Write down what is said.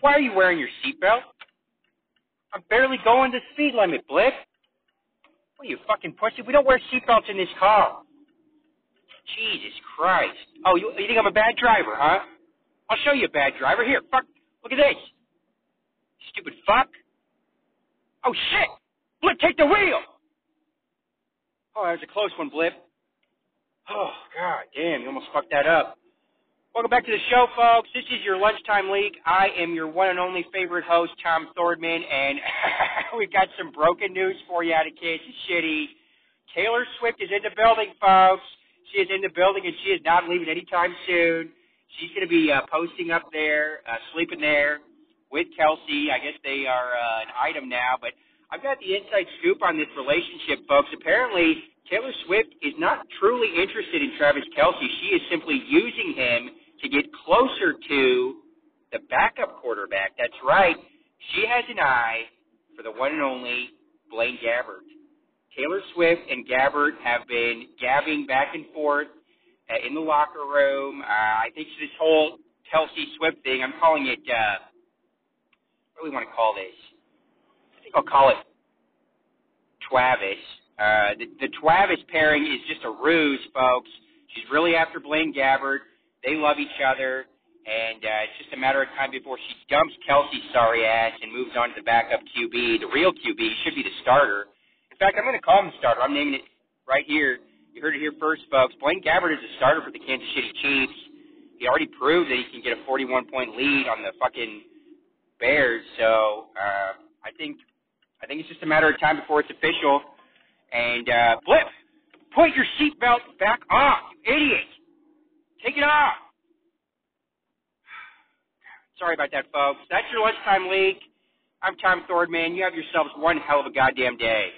why are you wearing your seatbelt? I'm barely going the speed limit, Blip. What are you fucking pussy? We don't wear seatbelts in this car. Jesus Christ. Oh, you, you think I'm a bad driver, huh? I'll show you a bad driver. Here, fuck. Look at this. Stupid fuck. Oh shit! Blip, take the wheel! Oh, that was a close one, Blip. Oh, god damn, you almost fucked that up. Welcome back to the show, folks. This is your lunchtime leak. I am your one and only favorite host, Tom Thordman, and we've got some broken news for you out of Kansas City. Taylor Swift is in the building, folks. She is in the building, and she is not leaving anytime soon. She's going to be uh, posting up there, uh, sleeping there with Kelce. I guess they are uh, an item now, but I've got the inside scoop on this relationship, folks. Apparently, Taylor Swift is not truly interested in Travis Kelce. She is simply using him to the backup quarterback. That's right. She has an eye for the one and only Blaine Gabbert. Taylor Swift and Gabbert have been gabbing back and forth uh, in the locker room. Uh, I think this whole Kelce Swift thing, I'm calling it, uh, what do we want to call this? I think I'll call it Travis. Uh, the, the Travis pairing is just a ruse, folks. She's really after Blaine Gabbert. They love each other, and uh, it's just a matter of time before she dumps Kelce's sorry ass and moves on to the backup QB. The real QB should be the starter. In fact, I'm going to call him the starter. I'm naming it right here. You heard it here first, folks. Blaine Gabbert is the starter for the Kansas City Chiefs. He already proved that he can get a 41 point lead on the fucking Bears. So uh, I think I think it's just a matter of time before it's official. And uh, Blip, put your seatbelt back on, you idiot. Take it off. Sorry about that, folks. That's your lunchtime leak. I'm Tom Thordman. You have yourselves one hell of a goddamn day.